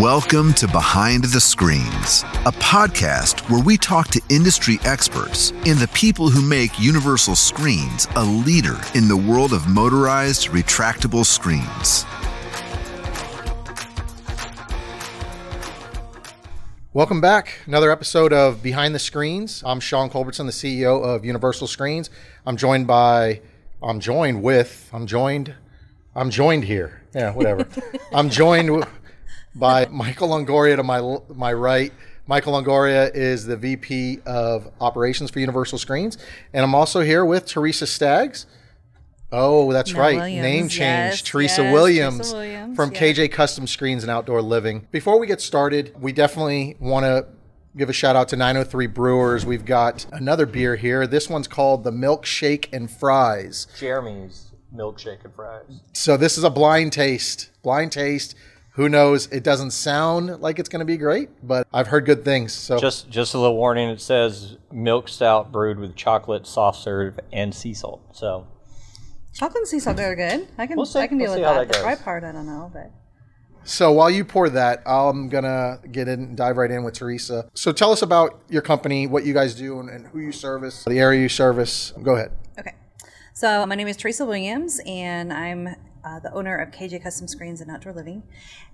Welcome to Behind the Screens, a podcast where we talk to industry experts and the people who make Universal Screens a leader in the world of motorized retractable screens. Welcome back. Another episode of Behind the Screens. I'm Sean Culbertson, the CEO of Universal Screens. I'm joined by, I'm joined with, I'm joined, I'm joined here. Yeah, whatever. I'm joined w- by Michael Longoria to my my right. Michael Longoria is the VP of Operations for Universal Screens, and I'm also here with Teresa Staggs. Oh, that's Mel right. Williams, Name change. yes, Teresa, yes, Williams Teresa Williams, from yeah. KJ Custom Screens and Outdoor Living. Before we get started, we definitely want to give a shout out to 903 Brewers. We've got another beer here. This one's called the Milkshake and Fries. Jeremy's milkshake and fries. So this is a blind taste. Blind taste. Who knows? It doesn't sound like it's going to be great, but I've heard good things. So Just just a little warning. It says milk stout brewed with chocolate, soft serve, and sea salt. So Chocolate and sea salt are good. I can We'll see- I can deal we'll with that. that The goes. fry part I don't know, but So while you pour that, I'm gonna get in and dive right in with Teresa. So tell us about your company, what you guys do, and, and who you service, the area you service. Go ahead. okay. So my name is Teresa Williams, and I'm uh, the owner of KJ Custom Screens and Outdoor Living,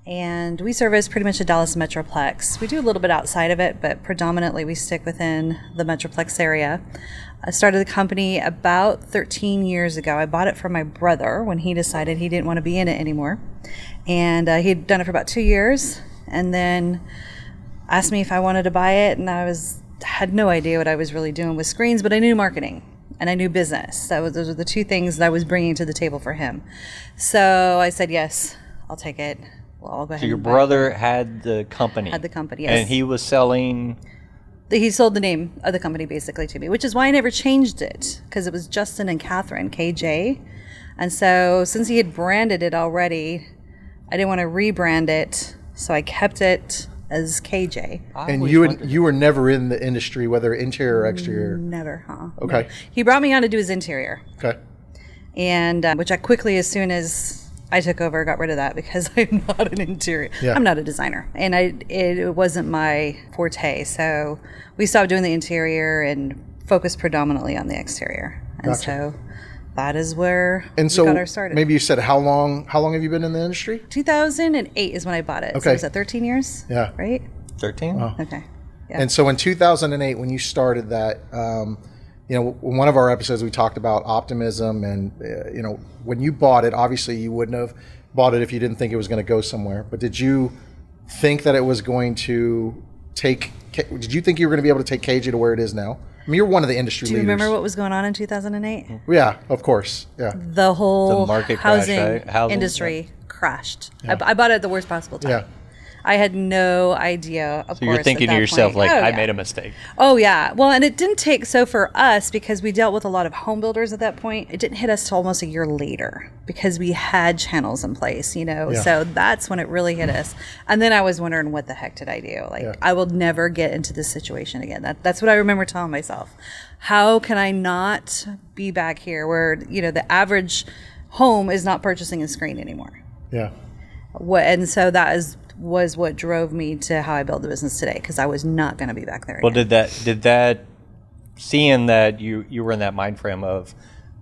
and we service pretty much the Dallas Metroplex. We do a little bit outside of it, but predominantly we stick within the Metroplex area. I started the company about 13 years ago. I bought it from my brother when he decided he didn't want to be in it anymore, and uh, he'd done it for about two years, and then asked me if I wanted to buy it, and I was had no idea what I was really doing with screens, but I knew marketing and I knew business. That was those were the two things that I was bringing to the table for him. So I said yes, I'll take it. Well, I'll go ahead. So your brother had the company. Had the company, yes. And he was selling. he sold the name of the company basically to me, which is why I never changed it because it was Justin and Catherine KJ, and so since he had branded it already, I didn't want to rebrand it, so I kept it as KJ. I And you would, you were never in the industry, whether interior or exterior. Never, huh? Okay. He brought me on to do his interior. Okay. and um, which I quickly, as soon as I took over, got rid of that because I'm not an interior. Yeah. I'm not a designer, and I it, wasn't my forte. So we stopped doing the interior and focused predominantly on the exterior. And Gotcha. so that is where And we so got our started. maybe you said how long? How long have you been in the industry? 2008 is when I bought it. Okay. So was that 13 years? Yeah. Right. 13? Okay. Yeah. And so in 2008, when you started that, um, you know, in one of our episodes, we talked about optimism, and uh, you know, when you bought it, obviously you wouldn't have bought it if you didn't think it was going to go somewhere. But did you think that it was going to take? Did you think you were going to be able to take KJ to where it is now? I mean, you're one of the industry leaders. Do you leaders. remember what was going on in 2008? Yeah, of course. Yeah, The whole The market crash, housing right? Housing, industry crashed. I, I bought it at the worst possible time. yeah. I had no idea. Of So you're thinking to yourself, point. like, oh, I yeah. made a mistake. Oh yeah. Well, and it didn't take so for us because we dealt with a lot of home builders at that point. It didn't hit us till almost a year later because we had channels in place, you know. Yeah. So that's when it really hit us. And then I was wondering, what the heck did I do? Like, Yeah. I will never get into this situation again. That that's what I remember telling myself. How can I not be back here where you know the average home is not purchasing a screen anymore? Yeah. What and so that is was what drove me to how I build the business today because I was not going to be back there. Well, again. did that, did that, seeing that you, you were in that mind frame of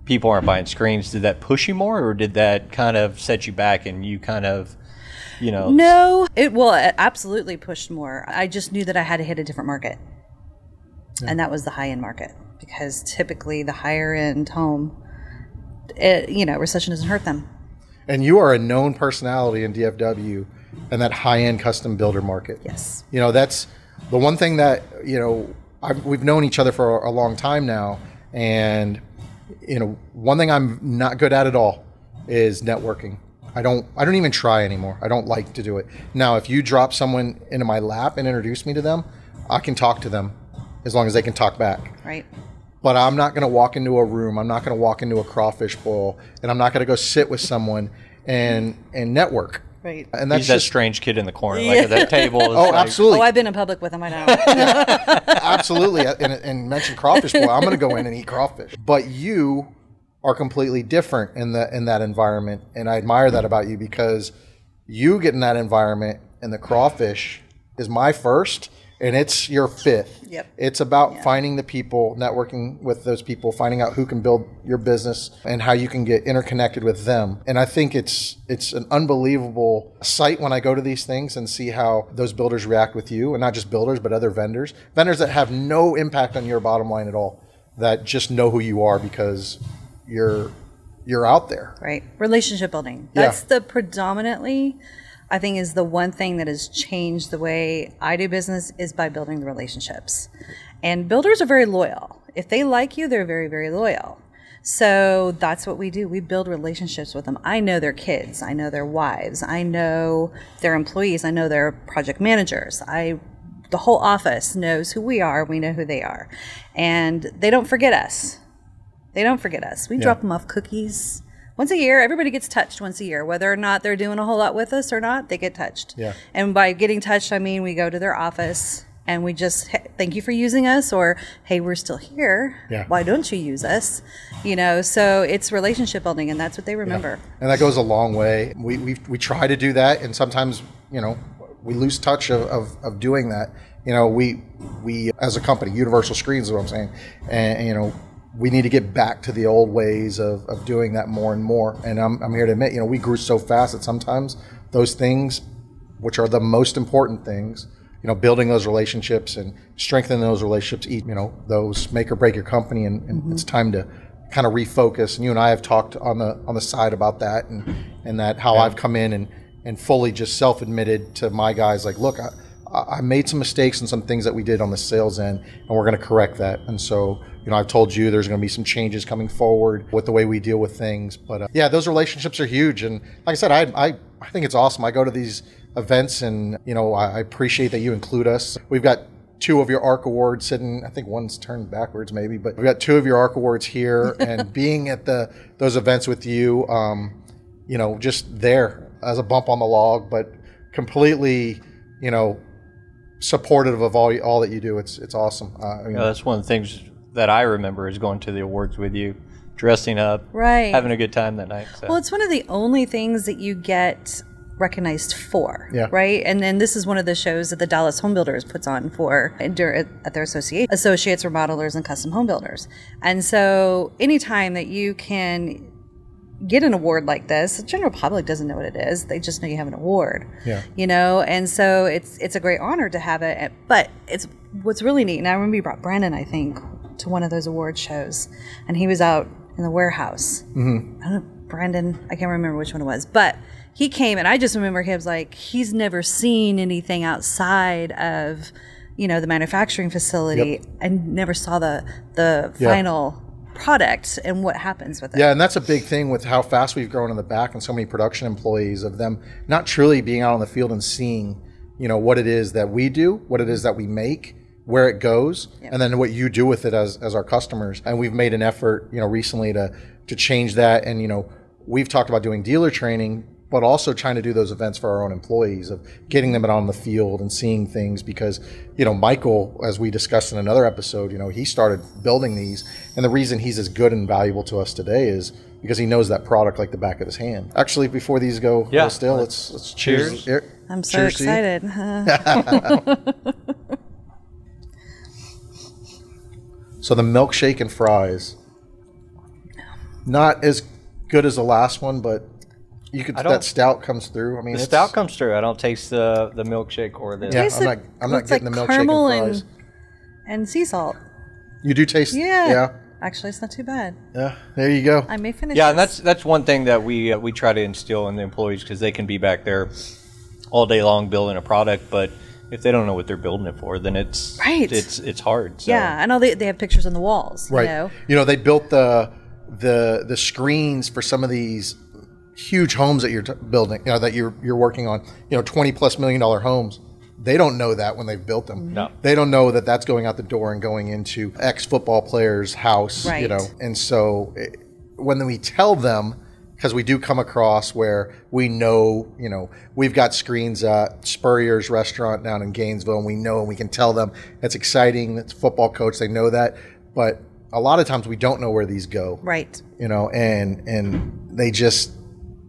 people aren't buying screens, did that push you more or did that kind of set you back and you kind of, you know, No, it well, it absolutely pushed more. I just knew that I had to hit a different market, and that was the high end market because typically the higher end home, it, you know, recession doesn't hurt them. And you are a known personality in DFW and that high end custom builder market. Yes. You know, that's the one thing that, you know, I've, we've known each other for a, a long time now. And, you know, one thing I'm not good at at all is networking. I don't, I don't even try anymore. I don't like to do it. Now, if you drop someone into my lap and introduce me to them, I can talk to them as long as they can talk back. Right. But I'm not going to walk into a room. I'm not going to walk into a crawfish boil, and I'm not going to go sit with someone and and network. Right. And that's he's that just strange kid in the corner, like at that table. Is oh, like, absolutely. Oh, I've been in public with him. I know. absolutely and, and mention crawfish boil i'm going to go in and eat crawfish but you are completely different in the in that environment and i admire that about you because you get in that environment and the crawfish is my first and it's your fifth. Yep. It's about finding the people, networking with those people, finding out who can build your business and how you can get interconnected with them. And I think it's it's an unbelievable sight when I go to these things and see how those builders react with you, and not just builders, but other vendors, vendors that have no impact on your bottom line at all, that just know who you are because you're you're out there. right relationship building Yeah. that's the predominantly i think is the one thing that has changed the way i do business is by building the relationships. And builders are very loyal. If they like you they're very very loyal. So that's what we do. We build relationships with them. I know their kids. I know their wives. I know their employees. I know their project managers. I the whole office knows who we are. We know who they are. And they don't forget us. They don't forget us. We drop them off cookies once a year. Everybody gets touched once a year, whether or not they're doing a whole lot with us or not. They get touched. Yeah. And by getting touched, I mean we go to their office and we just "Hey, thank you for using us, or hey, we're still here. Yeah. Why don't you use us? You know. So it's relationship building, and that's what they remember. and that goes a long way. We, we, we try to do that, and sometimes you know we lose touch of, of, of doing that. You know, we we as a company, Universal Screens is what I'm saying, and, you know we need to get back to the old ways of, of doing that more and more. And I'm, I'm here to admit, you know, we grew so fast that sometimes those things, which are the most important things, you know, building those relationships and strengthening those relationships, you know, those make or break your company. And, and mm-hmm. it's time to kind of refocus. And you and I have talked on the on the side about that and and that how I've come in and and fully just self admitted to my guys like, look, I, I made some mistakes and some things that we did on the sales end, and we're going to correct that. And so, you know, I've told you there's going to be some changes coming forward with the way we deal with things. But uh, yeah, those relationships are huge. And like I said, I, I I think it's awesome. I go to these events, and you know, I, I appreciate that you include us. We've got two of your ARC awards sitting. I think one's turned backwards, maybe, but we've got two of your ARC awards here, and being at the those events with you, um, you know, just there as a bump on the log, but completely, you know, supportive of all all that you do. It's it's awesome. Uh, You know, that's one of the things that I remember is going to the awards with you, dressing up, Right. having a good time that night. So. Well, it's one of the only things that you get recognized for, Yeah. right? And then this is one of the shows that the Dallas Home Builders puts on for at their associate associates, remodelers, and custom home builders. And so, anytime that you can get an award like this, the general public doesn't know what it is. They just know you have an award. Yeah. You know, and so it's it's a great honor to have it. But it's what's really neat. And I remember you brought Brandon, I think, to one of those award shows, and he was out in the warehouse. Mm-hmm. I don't know, Brandon. I can't remember which one it was, but he came, and I just remember he was like, he's never seen anything outside of. You know the manufacturing facility, Yep. and never saw the the Yeah. final product and what happens with it. Yeah, and that's a big thing with how fast we've grown in the back and so many production employees of them not truly being out on the field and seeing, you know, what it is that we do, what it is that we make, where it goes, and then what you do with it as, as our customers. And we've made an effort, you know, recently to to change that. And you know, we've talked about doing dealer training, but also trying to do those events for our own employees of getting them out on the field and seeing things because you know michael as we discussed in another episode you know he started building these and the reason he's as good and valuable to us today is because he knows that product like the back of his hand actually before these go Yeah. still let's let's cheers, Cheers. I'm so Cheers excited. so the milkshake and fries not as good as the last one but you could I don't- that stout comes through i mean the it's- stout comes through. I don't taste the the milkshake or the. yeah Tastes i'm like- not i'm not looks getting like the milkshake caramel and and- fries and sea salt. you do taste Yeah. yeah Actually, it's not too bad. Yeah, there you go. I may finish. Yeah, and this. that's that's one thing that we uh, we try to instill in the employees because they can be back there all day long building a product, but if they don't know what they're building it for, then it's Right. It's it's hard. So. yeah. I know they, they have pictures on the walls. right. You know? they built the the the screens for some of these huge homes that you're t- building, you know, that you're you're working on. You know, twenty plus million dollar homes. They don't know that when they've built them. No. They don't know that that's going out the door and going into ex football player's house. Right. You know, and so it, when we tell them. Because we do come across where we know, you know, we've got screens at Spurrier's restaurant down in Gainesville, and we know and we can tell them it's exciting. It's a football coach; they know that. But a lot of times we don't know where these go Right. you know and and they just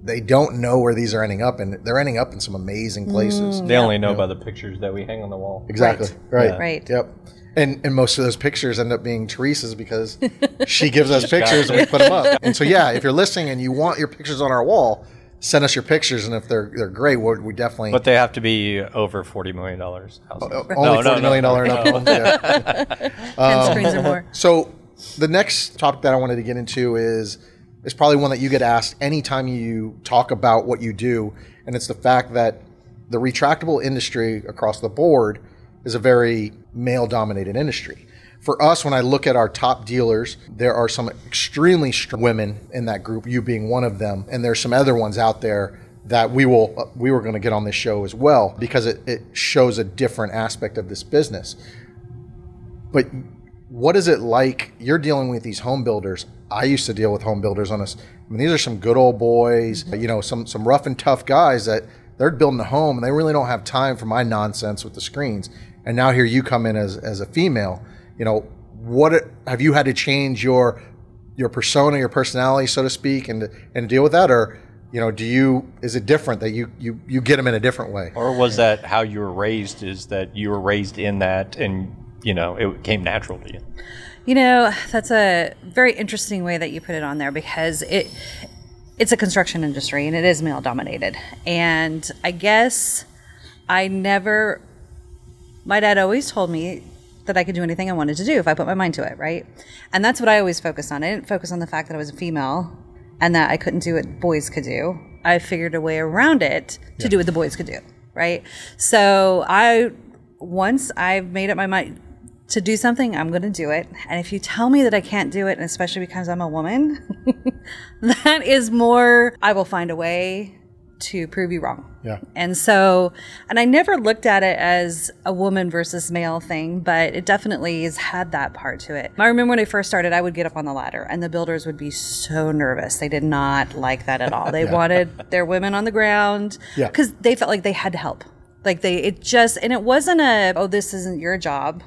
they don't know where these are ending up, and they're ending up in some amazing places. They only know by the pictures that we hang on the wall. Exactly. Right. Yeah. Right. Yep. And and most of those pictures end up being Teresa's because she gives us pictures and we put them up. And so yeah, if you're listening and you want your pictures on our wall, send us your pictures, and if they're they're great, we're, we definitely But they have to be over forty million dollars. Oh, oh, only No, forty no, million no. dollar and up ones, yeah. Um, Ten screens or more. So the next topic that I wanted to get into is is probably one that you get asked anytime you talk about what you do, and it's the fact that the retractable industry across the board is a very male dominated industry. For us, when I look at our top dealers, there are some extremely strong women in that group, you being one of them, and there's some other ones out there that we will we were going to get on this show as well because it, it shows a different aspect of this business. But what is it like? You're dealing with these home builders. I used to deal with home builders on this. I mean, these are some good old boys, you know, some some rough and tough guys that they're building a home and they really don't have time for my nonsense with the screens. And now here you come in as as a female. You know, what have you had to change your your persona, your personality, so to speak, and and deal with that, or you know, do you is it different that you you you get them in a different way? Or was that how you were raised? Is that you were raised in that, and you know it came natural to you? You know, that's a very interesting way that you put it on there because it it's a construction industry and it is male dominated. And I guess I never my dad always told me that I could do anything I wanted to do if I put my mind to it, right? And that's what I always focused on. I didn't focus on the fact that I was a female and that I couldn't do what boys could do. I figured a way around it to do what the boys could do, right? So I once I've made up my mind to do something, I'm going to do it. And if you tell me that I can't do it, and especially because I'm a woman, that is more, I will find a way to prove you wrong. Yeah. And so, and I never looked at it as a woman versus male thing, but it definitely has had that part to it. I remember when I first started, I would get up on the ladder and the builders would be so nervous. They did not like that at all. They wanted their women on the ground Yeah. because they felt like they had to help. Like they, it just, and it wasn't a, oh, this isn't your job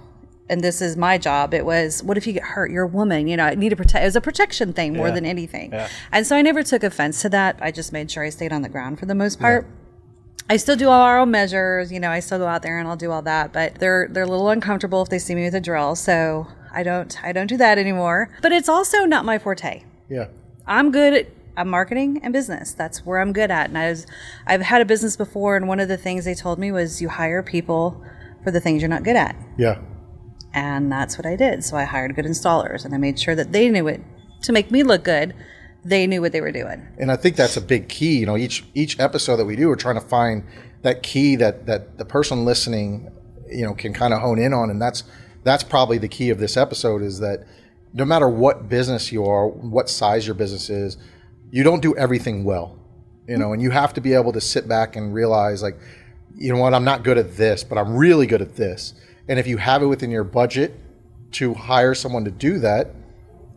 and this is my job. It was, what if you get hurt? You're a woman, you know, I need to protect. It was a protection thing more than anything. And so I never took offense to that. I just made sure I stayed on the ground for the most part. I still do all our own measures, you know, I still go out there and I'll do all that, but they're they're a little uncomfortable if they see me with a drill. So I don't I don't do that anymore. But it's also not my forte. Yeah. I'm good at marketing and business. That's where I'm good at. And I was, I've had a business before, and one of the things they told me was you hire people for the things you're not good at. Yeah. And that's what I did. So I hired good installers and I made sure that they knew it to make me look good. They knew what they were doing. and I think that's a big key. You know, each each episode that we do, we're trying to find that key that that the person listening, you know, can kind of hone in on, and that's that's probably the key of this episode is that no matter what business you are, what size your business is, you don't do everything well, you know, and you have to be able to sit back and realize like, you know what, I'm not good at this, but I'm really good at this, and if you have it within your budget to hire someone to do that,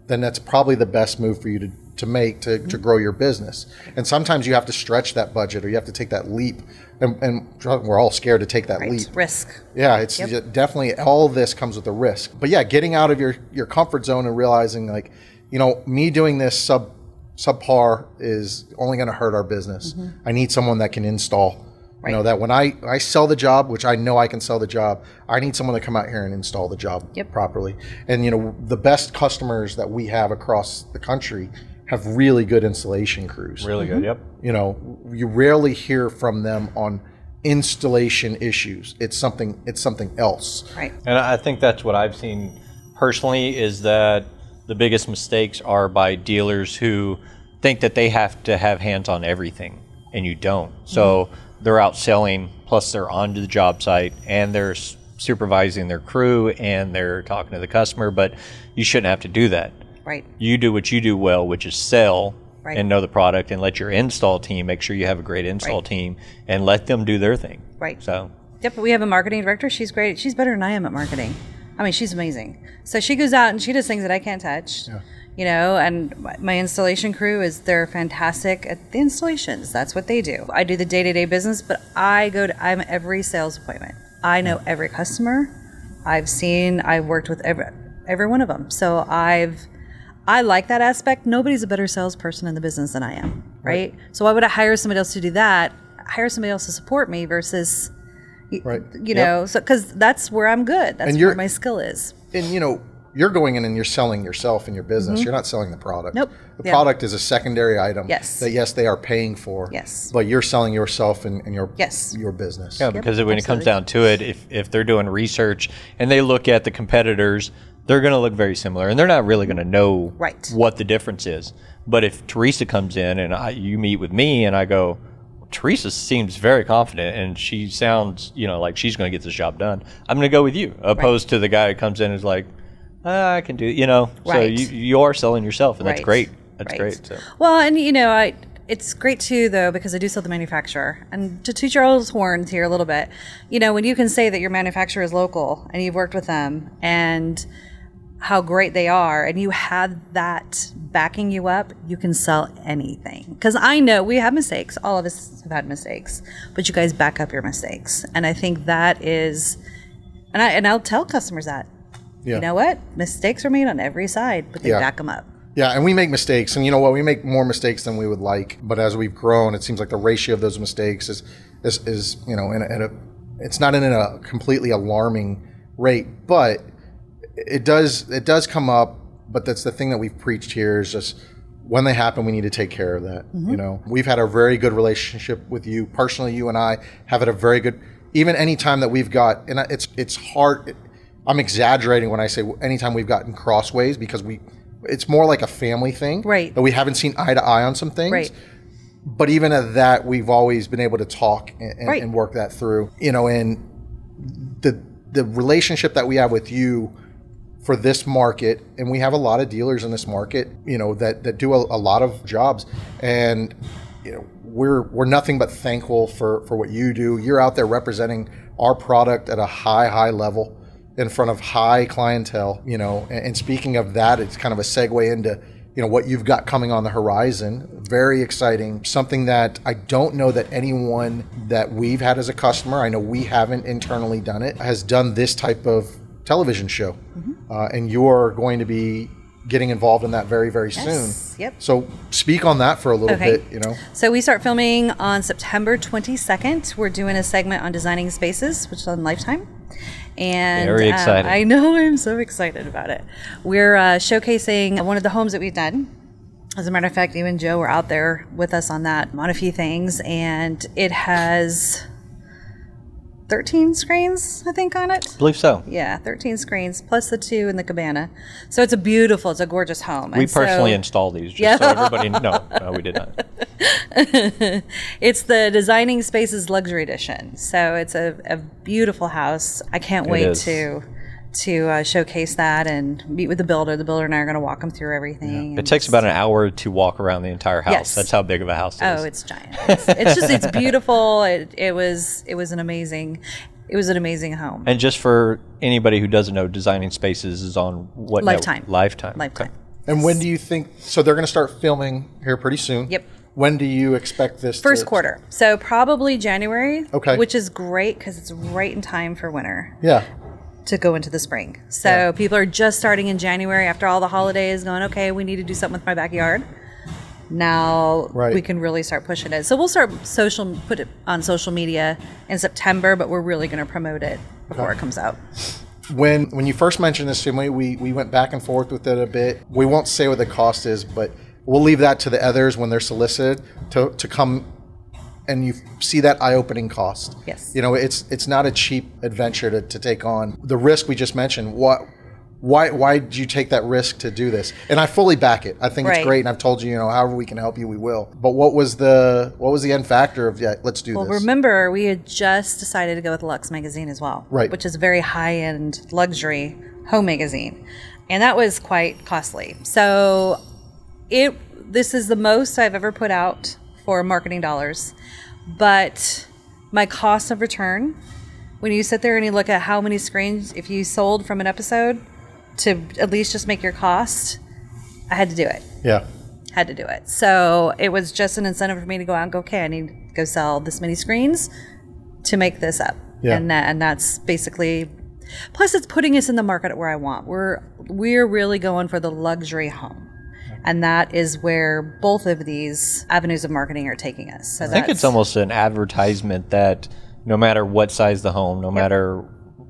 then that's probably the best move for you to, to make to, to mm-hmm. grow your business. And sometimes you have to stretch that budget or you have to take that leap. And, and we're all scared to take that Right. leap. Risk. Yeah, it's definitely all this comes with a risk. But yeah, getting out of your, your comfort zone and realizing like, you know, me doing this sub subpar is only going to hurt our business. Mm-hmm. I need someone that can install. You know that when I, I sell the job, which I know I can sell the job, I need someone to come out here and install the job Yep. properly. And you know the best customers that we have across the country have really good installation crews Really good. Mm-hmm. Yep. you know you rarely hear from them on installation issues it's something it's something else Right. And I think that's what I've seen personally is that the biggest mistakes are by dealers who think that they have to have hands on everything, and you don't. So mm-hmm. They're out selling, plus they're onto the job site, and they're supervising their crew, and they're talking to the customer. But you shouldn't have to do that. Right. You do what you do well, which is sell Right. and know the product, and let your install team make sure you have a great install Right. team, and let them do their thing. Right. So Yep, we have a marketing director. She's great. She's better than I am at marketing. I mean, she's amazing. So she goes out and she does things that I can't touch. You know, and my- installation crew is they're fantastic at the installations. That's what they do. I do the day to day business, but I go to I'm every sales appointment. I know every customer. I've seen. I've worked with every every one of them. So I've I like that aspect. Nobody's a better salesperson in the business than I am. right? So why would I hire somebody else to do that? Hire somebody else to support me versus, Right. you Yep. know, so because that's where I'm good. That's where my skill is. and you know you're going in and you're selling yourself and your business you're not selling the product Mm-hmm. Nope. the Yeah. product is a secondary item Yes. that yes they are paying for Yes. but you're selling yourself and, and your Yes. your business Yeah, because when it comes down to it, if, if they're doing research and they look at the competitors, they're going to look very similar, and they're not really going to know Right. what the difference is. But if Teresa comes in and I, you meet with me, and I go, Teresa seems very confident, and she sounds, you know, like she's going to get this job done. I'm going to go with you, opposed to the guy who comes in and is like, "Ah, I can do, you know. So you you are selling yourself, and that's Right. great. That's Right. great. So. Well, and you know, I it's great too though because I do sell the manufacturer. And to toot your old horns here a little bit, you know, when you can say that your manufacturer is local and you've worked with them and how great they are and you have that backing you up, you can sell anything. Because I know we have mistakes. All of us have had mistakes, but you guys back up your mistakes. And I think that is, and I and I'll tell customers that. Yeah. You know what? Mistakes are made on every side, but they Yeah. back them up. Yeah, and we make mistakes, and you know what? We make more mistakes than we would like. But as we've grown, it seems like the ratio of those mistakes is is, is you know in a, in a it's not in a completely alarming rate, but it does it does come up. But that's the thing that we've preached here is just when they happen, we need to take care of that. You mm-hmm. know, we've had a very good relationship with you personally. You and I have had a very good. Even any time that we've got, and it's it's hard. I'm exaggerating when I say anytime we've gotten crossways because we, it's more like a family thing, Right. That we haven't seen eye to eye on some things, Right. But even at that, we've always been able to talk and, and, Right. and work that through. You know, and the the relationship that we have with you for this market, and we have a lot of dealers in this market, you know, that that do a, a lot of jobs, and you know, we're we're nothing but thankful for for what you do. You're out there representing our product at a high high level in front of high clientele, you know. And, and speaking of that, it's kind of a segue into you know what you've got coming on the horizon. Very exciting. Something that I don't know that anyone that we've had as a customer, I know we haven't internally done it, has done this type of television show. Mm-hmm. Uh, and you're going to be getting involved in that very very Yes. soon. Yep. So speak on that for a little Okay. bit. You know. So we start filming on September 22nd. We're doing a segment on designing spaces, which is on Lifetime. And Very uh, exciting. I know I'm so excited about it. We're uh, showcasing one of the homes that we've done. As a matter of fact, you and Joe were out there with us on that, on a few things, and it has 13 screens, I think, on it. I believe so. Yeah, 13 screens plus the two in the cabana. So it's a beautiful, it's a gorgeous home. We And so- personally installed these, just Yeah. so everybody. No, no, we did not. It's the Designing Spaces Luxury Edition. So it's a, a beautiful house. I can't wait is. to to uh, showcase that and meet with the builder. The builder and I are going to walk them through everything. It takes about an hour to walk around the entire house. Yes. That's how big of a house it is. Oh, it's giant. It's, it's just it's beautiful. It, it was it was an amazing it was an amazing home. And just for anybody who doesn't know, Designing Spaces is on what network? Lifetime. Lifetime. Lifetime. Okay. And when do you think? So they're going to start filming here pretty soon. Yep. When do you expect this? First to, quarter. So probably January. Okay. Which is great because it's right in time for winter. Yeah. To go into the spring. So people are just starting in January after all the holidays, going, okay, we need to do something with my backyard. Now Right. we can really start pushing it. So we'll start social, put it on social media in September, but we're really going to promote it before it comes out. When when you first mentioned this to me, we we went back and forth with it a bit. We won't say what the cost is, but we'll leave that to the others when they're solicited to to come and you see that eye-opening cost. Yes. You know, it's it's not a cheap adventure to, to take on. The risk we just mentioned. What why why did you take that risk to do this? And I fully back it. I think it's great and I've told you, you know, however we can help you, we will. But what was the what was the end factor of yeah, let's do Well, this? Well, remember, we had just decided to go with Luxe magazine as well, Right. Which is a very high end luxury home magazine, and that was quite costly. So, it this is the most I've ever put out for marketing dollars, but my cost of return, when you sit there and you look at how many screens if you sold from an episode to at least just make your cost, I had to do it yeah. had to do it. So it was just an incentive for me to go out and go, okay, I need to go sell this many screens to make this up. Yeah. And that, and that's basically plus it's putting us in the market where I want. We're we're really going for the luxury home. And that is where both of these avenues of marketing are taking us. So I think it's almost an advertisement that no matter what size the home, no matter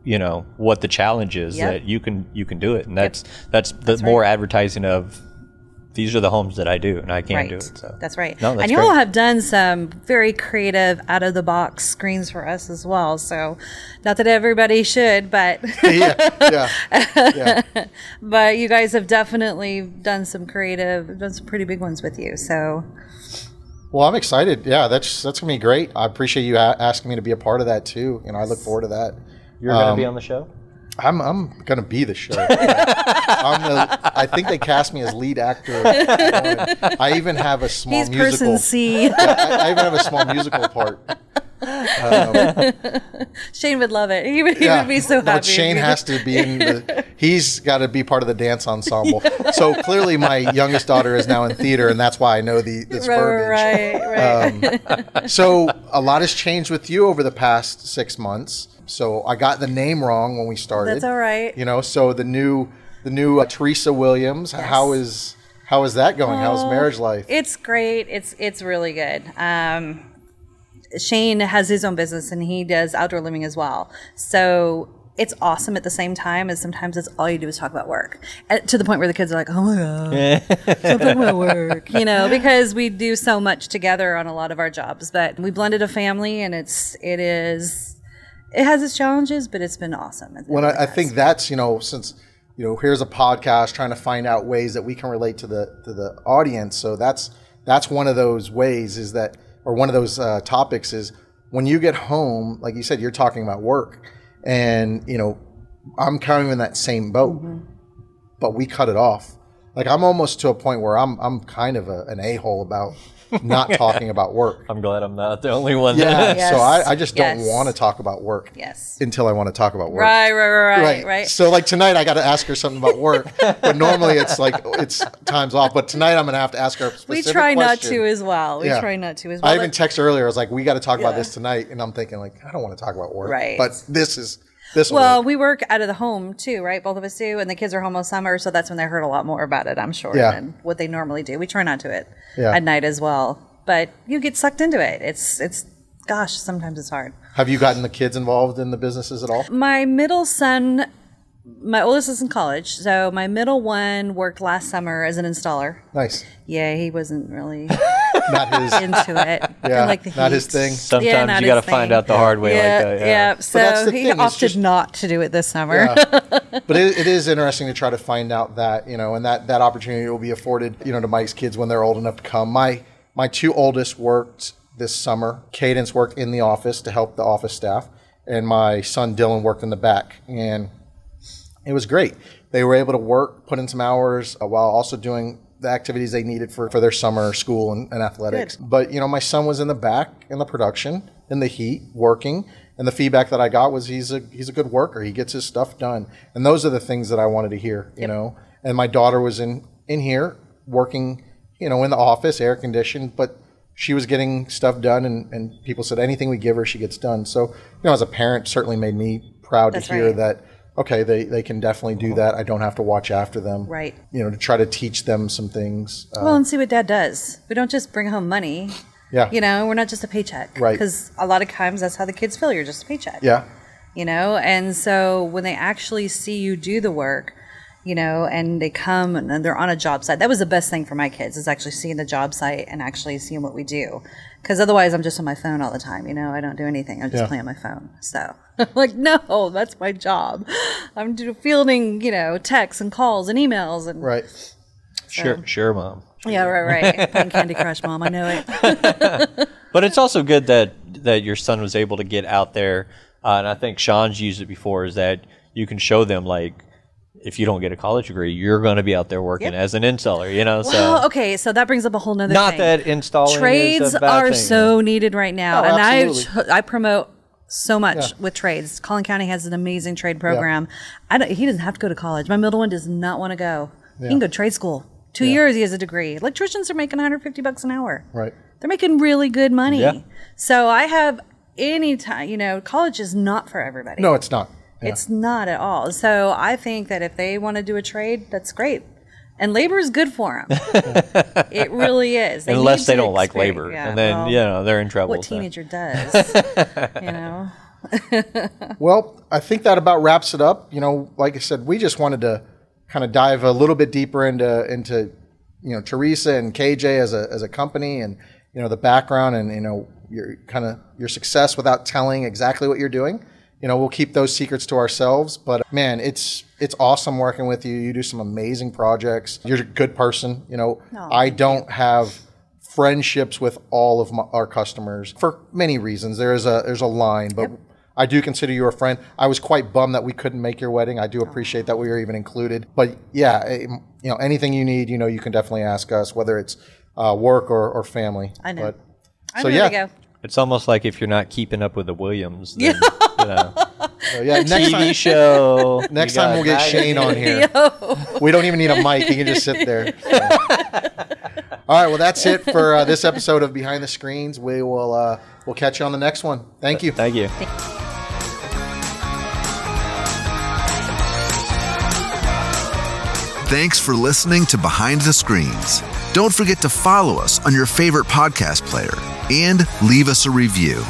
you know what the challenge is, Yep. that you can you can do it, and that's that's the more advertising of these are the homes that I do, and I can right. do it. So That's right. No, that's and you all have done some very creative, out of the box screens for us as well. So, not that everybody should, but yeah, yeah, yeah. but you guys have definitely done some creative, done some pretty big ones with you. So Well, I'm excited. Yeah, that's that's gonna be great. I appreciate you a- asking me to be a part of that too. You know, I look forward to that. you're going to Um, be on the show. I'm I'm gonna be the show. I'm the, I think they cast me as lead actor. I even have a small he's musical. person C. Yeah, I, I even have a small musical part. Um, Shane would love it. He would, he Yeah, would be so happy. but. Shane has to be in the. He's got to be part of the dance ensemble. So clearly, my youngest daughter is now in theater, and that's why I know the this verbiage. Right, right, right. So a lot has changed with you over the past six months. So I got the name wrong when we started. That's all right. You know, so the new the new uh, Teresa Williams. How is how is that going? How's marriage life? It's great. It's it's really good. Um, Shane has his own business and he does outdoor living as well. So it's awesome at the same time as sometimes it's all you do is talk about work Uh, to the point where the kids are like, oh my God, stop talking about work, you know, because we do so much together on a lot of our jobs. But we blended a family and it's, it is, it has its challenges, but it's been awesome. It when really I, I think that's you know since you know here's a podcast trying to find out ways that we can relate to the to the audience. So that's that's one of those ways is that or one of those uh, topics is when you get home, like you said, you're talking about work, and you know I'm kind of in that same boat, Mm-hmm. but we cut it off. Like I'm almost to a point where I'm I'm kind of a, an a hole about not talking about work. I'm glad I'm not the only one. Yeah, Yes. so I, I just don't Yes. want to talk about work yes. until I want to talk about work. Right, right, right, right, right. So like tonight, I got to ask her something about work, but normally it's like it's times off. But tonight, I'm gonna have to ask her. A we specific try not question. to as well. We Yeah. try not to as well. I even texted earlier. I was like, "We got to talk about this tonight," and I'm thinking like, I don't want to talk about work, Right. But this is this. Well, work. we work out of the home too, right? Both of us do, and the kids are home all summer, so that's when they heard a lot more about it. I'm sure Yeah. than what they normally do. We try not to it Yeah. at night as well, but you get sucked into it. It's it's gosh, sometimes it's hard. have you gotten the kids involved in the businesses at all? My middle son, my oldest is in college, so my middle one worked last summer as an installer. Nice. Yeah, he wasn't really Not his. into it. Yeah, like the not his thing. Sometimes Yeah, you got to find out the hard way. Yeah, like that, yeah. that's So the he thing, opted just- not to do it this summer. Yeah. but it, it is interesting to try to find out that you know, and that that opportunity will be afforded, you know, to Mike's kids when they're old enough to come. My my two oldest worked this summer. Cadence worked in the office to help the office staff, and my son Dylan worked in the back, and it was great. They were able to work, put in some hours uh, while also doing the activities they needed for, for their summer school and, and athletics. But, you know, my son was in the back in the production, in the heat, working. And the feedback that I got was he's a he's a good worker. He gets his stuff done. And those are the things that I wanted to hear, you know. And my daughter was in in here working, you know, in the office, air conditioned, but she was getting stuff done and, and people said anything we give her she gets done. So, you know, as a parent certainly made me proud That's to hear right. that okay, they, they can definitely do that. I don't have to watch after them. Right. You know, to try to teach them some things. Uh, Well, and see what dad does. We don't just bring home money. yeah. You know, we're not just a paycheck. Right. Because a lot of times that's how the kids feel. You're just a paycheck. Yeah. You know, and so when they actually see you do the work, you know, and they come and they're on a job site. That was the best thing for my kids is actually seeing the job site and actually seeing what we do. Because otherwise, I'm just on my phone all the time. You know, I don't do anything. I'm just Yeah. playing on my phone. So, I'm like, no, that's my job. I'm do- fielding, you know, texts and calls and emails and Right. Sure, sure, mom. yeah, right, right. Playing Candy Crush, mom. I know it. But it's also good that that your son was able to get out there, uh, and I think Sean's used it before. Is that you can show them like, if you don't get a college degree, you're going to be out there working Yep. as an installer. You know, so Well, okay, so that brings up a whole nother not thing. that installing trades is a bad are thing. so needed right now, Oh, and I absolutely. I promote so much Yeah. with trades. Collin County has an amazing trade program. I don't, he doesn't have to go to college. My middle one does not want to go. He can go to trade school. Two years, he has a degree. Electricians are making 150 bucks an hour. Right. They're making really good money. Yeah. So I have any time, you know, college is not for everybody. No, it's not. Yeah. It's not at all. So I think that if they want to do a trade, that's great. And labor is good for them. it really is. They Unless they don't like labor, yeah, and then well, you know they're in trouble. what so. teenager does, you know? Well, I think that about wraps it up. You know, like I said, we just wanted to kind of dive a little bit deeper into into you know Teresa and KJ as a as a company and you know the background and you know your kind of your success without telling exactly what you're doing. You know, we'll keep those secrets to ourselves. But man, it's it's awesome working with you. You do some amazing projects. You're a good person. You know, Oh, I don't have friendships with all of my, our customers for many reasons. There is a there's a line, but I do consider you a friend. I was quite bummed that we couldn't make your wedding. I do appreciate that we were even included. But yeah, eh, you know, anything you need, you know, you can definitely ask us, whether it's uh, work or, or family. I know. But, I'm so ready yeah, to go. It's almost like if you're not keeping up with the Williams, then, you know, so yeah. Next TV time, show. next you time we'll get that. Shane on here. we don't even need a mic. He can just sit there. So. All right. Well, that's it for uh, this episode of Behind the Screens. We will uh, we'll catch you on the next one. Thank you. Thank you. Thanks for listening to Behind the Screens. Don't forget to follow us on your favorite podcast player and leave us a review.